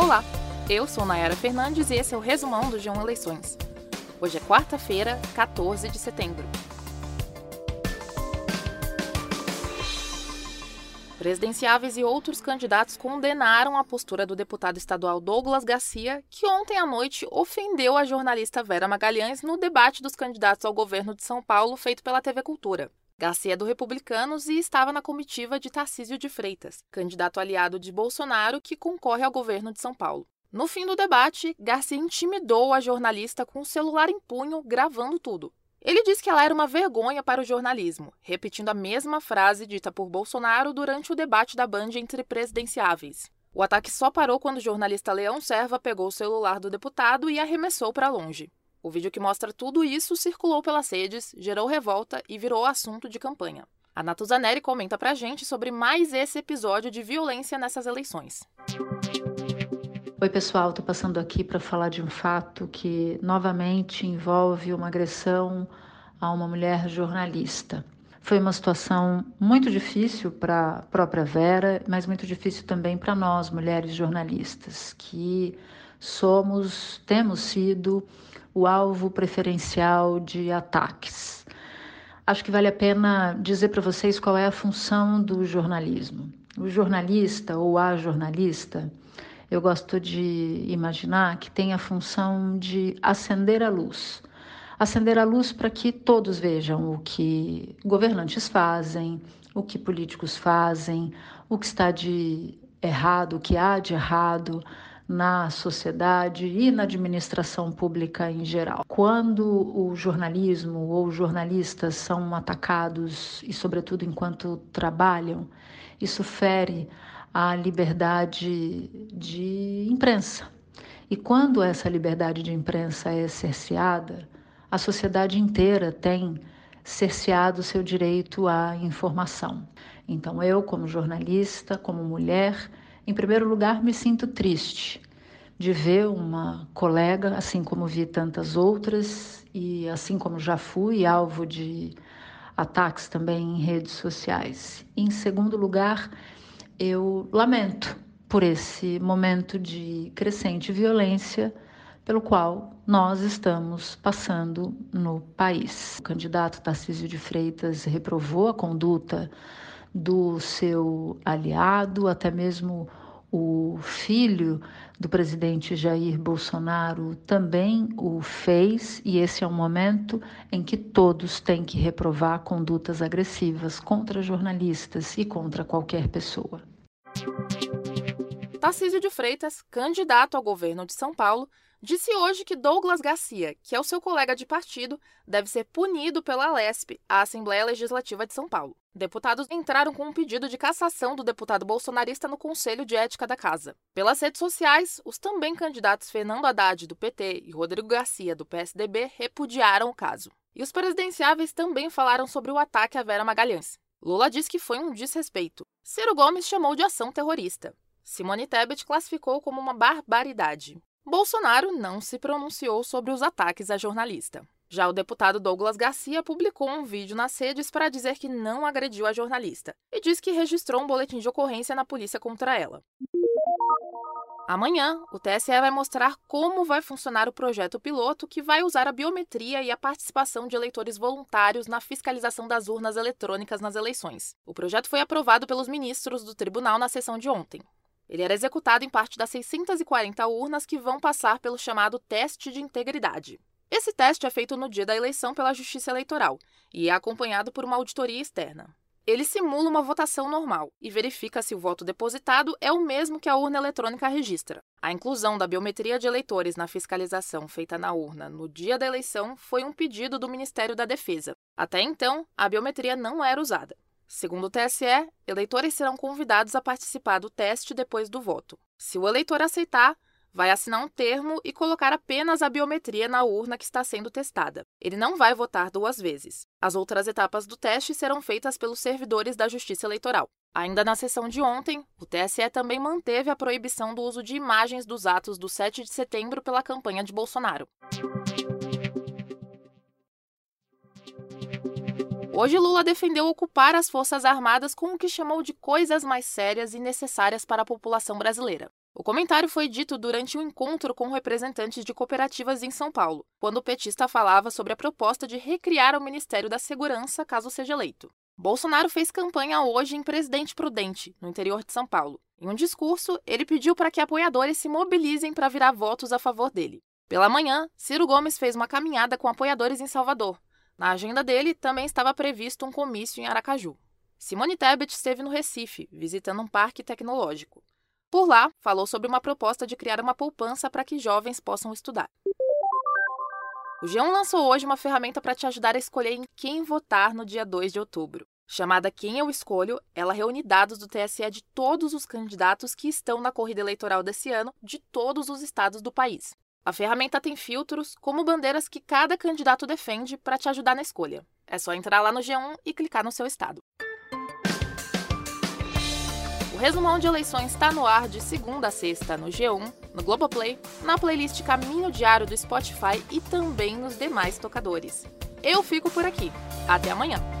Olá, eu sou Nayara Fernandes e esse é o resumão do G1 Eleições. Hoje é quarta-feira, 14 de setembro. Presidenciáveis e outros candidatos condenaram a postura do deputado estadual Douglas Garcia, que ontem à noite ofendeu a jornalista Vera Magalhães no debate dos candidatos ao governo de São Paulo feito pela TV Cultura. Garcia é do Republicanos e estava na comitiva de Tarcísio de Freitas, candidato aliado de Bolsonaro que concorre ao governo de São Paulo. No fim do debate, Garcia intimidou a jornalista com o celular em punho, gravando tudo. Ele disse que ela era uma vergonha para o jornalismo, repetindo a mesma frase dita por Bolsonaro durante o debate da Band entre presidenciáveis. O ataque só parou quando o jornalista Leão Serva pegou o celular do deputado e arremessou para longe. O vídeo que mostra tudo isso circulou pelas redes, gerou revolta e virou assunto de campanha. A Natuzaneri comenta pra gente sobre mais esse episódio de violência nessas eleições. Oi, pessoal, estou passando aqui para falar de um fato que novamente envolve uma agressão a uma mulher jornalista. Foi uma situação muito difícil para a própria Vera, mas muito difícil também para nós, mulheres jornalistas, que somos, temos sido o alvo preferencial de ataques. Acho que vale a pena dizer para vocês qual é a função do jornalismo. O jornalista ou a jornalista eu gosto de imaginar que tem a função de acender a luz. Acender a luz para que todos vejam o que governantes fazem, o que políticos fazem, o que está de errado, o que há de errado na sociedade e na administração pública em geral. Quando o jornalismo ou jornalistas são atacados, e sobretudo enquanto trabalham, isso fere a liberdade de imprensa. E quando essa liberdade de imprensa é cerceada, a sociedade inteira tem cerceado seu direito à informação. Então, eu, como jornalista, como mulher, em primeiro lugar, me sinto triste de ver uma colega, assim como vi tantas outras, e assim como já fui alvo de ataques também em redes sociais. Em segundo lugar, eu lamento por esse momento de crescente violência pelo qual nós estamos passando no país. O candidato Tarcísio de Freitas reprovou a conduta do seu aliado, até mesmo o filho do presidente Jair Bolsonaro também o fez, e esse é um momento em que todos têm que reprovar condutas agressivas contra jornalistas e contra qualquer pessoa. Tarcísio de Freitas, candidato ao governo de São Paulo, disse hoje que Douglas Garcia, que é o seu colega de partido, deve ser punido pela Alesp, a Assembleia Legislativa de São Paulo. Deputados entraram com um pedido de cassação do deputado bolsonarista no Conselho de Ética da Casa. Pelas redes sociais, os também candidatos Fernando Haddad, do PT, e Rodrigo Garcia, do PSDB, repudiaram o caso. E os presidenciáveis também falaram sobre o ataque a Vera Magalhães. Lula disse que foi um desrespeito. Ciro Gomes chamou de ação terrorista. Simone Tebet classificou como uma barbaridade. Bolsonaro não se pronunciou sobre os ataques à jornalista. Já o deputado Douglas Garcia publicou um vídeo nas redes para dizer que não agrediu a jornalista e diz que registrou um boletim de ocorrência na polícia contra ela. Amanhã, o TSE vai mostrar como vai funcionar o projeto piloto que vai usar a biometria e a participação de eleitores voluntários na fiscalização das urnas eletrônicas nas eleições. O projeto foi aprovado pelos ministros do tribunal na sessão de ontem. Ele era executado em parte das 640 urnas que vão passar pelo chamado teste de integridade. Esse teste é feito no dia da eleição pela Justiça Eleitoral e é acompanhado por uma auditoria externa. Ele simula uma votação normal e verifica se o voto depositado é o mesmo que a urna eletrônica registra. A inclusão da biometria de eleitores na fiscalização feita na urna no dia da eleição foi um pedido do Ministério da Defesa. Até então, a biometria não era usada. Segundo o TSE, eleitores serão convidados a participar do teste depois do voto. Se o eleitor aceitar, vai assinar um termo e colocar apenas a biometria na urna que está sendo testada. Ele não vai votar duas vezes. As outras etapas do teste serão feitas pelos servidores da Justiça Eleitoral. Ainda na sessão de ontem, o TSE também manteve a proibição do uso de imagens dos atos do 7 de setembro pela campanha de Bolsonaro. Hoje, Lula defendeu ocupar as Forças Armadas com o que chamou de coisas mais sérias e necessárias para a população brasileira. O comentário foi dito durante um encontro com representantes de cooperativas em São Paulo, quando o petista falava sobre a proposta de recriar o Ministério da Segurança caso seja eleito. Bolsonaro fez campanha hoje em Presidente Prudente, no interior de São Paulo. Em um discurso, ele pediu para que apoiadores se mobilizem para virar votos a favor dele. Pela manhã, Ciro Gomes fez uma caminhada com apoiadores em Salvador. Na agenda dele também estava previsto um comício em Aracaju. Simone Tebet esteve no Recife, visitando um parque tecnológico. Por lá, falou sobre uma proposta de criar uma poupança para que jovens possam estudar. O G1 lançou hoje uma ferramenta para te ajudar a escolher em quem votar no dia 2 de outubro. Chamada Quem Eu Escolho, ela reúne dados do TSE de todos os candidatos que estão na corrida eleitoral desse ano, de todos os estados do país. A ferramenta tem filtros, como bandeiras que cada candidato defende para te ajudar na escolha. É só entrar lá no G1 e clicar no seu estado. O resumão de eleições está no ar de segunda a sexta no G1, no Globoplay, na playlist Caminho Diário do Spotify e também nos demais tocadores. Eu fico por aqui. Até amanhã!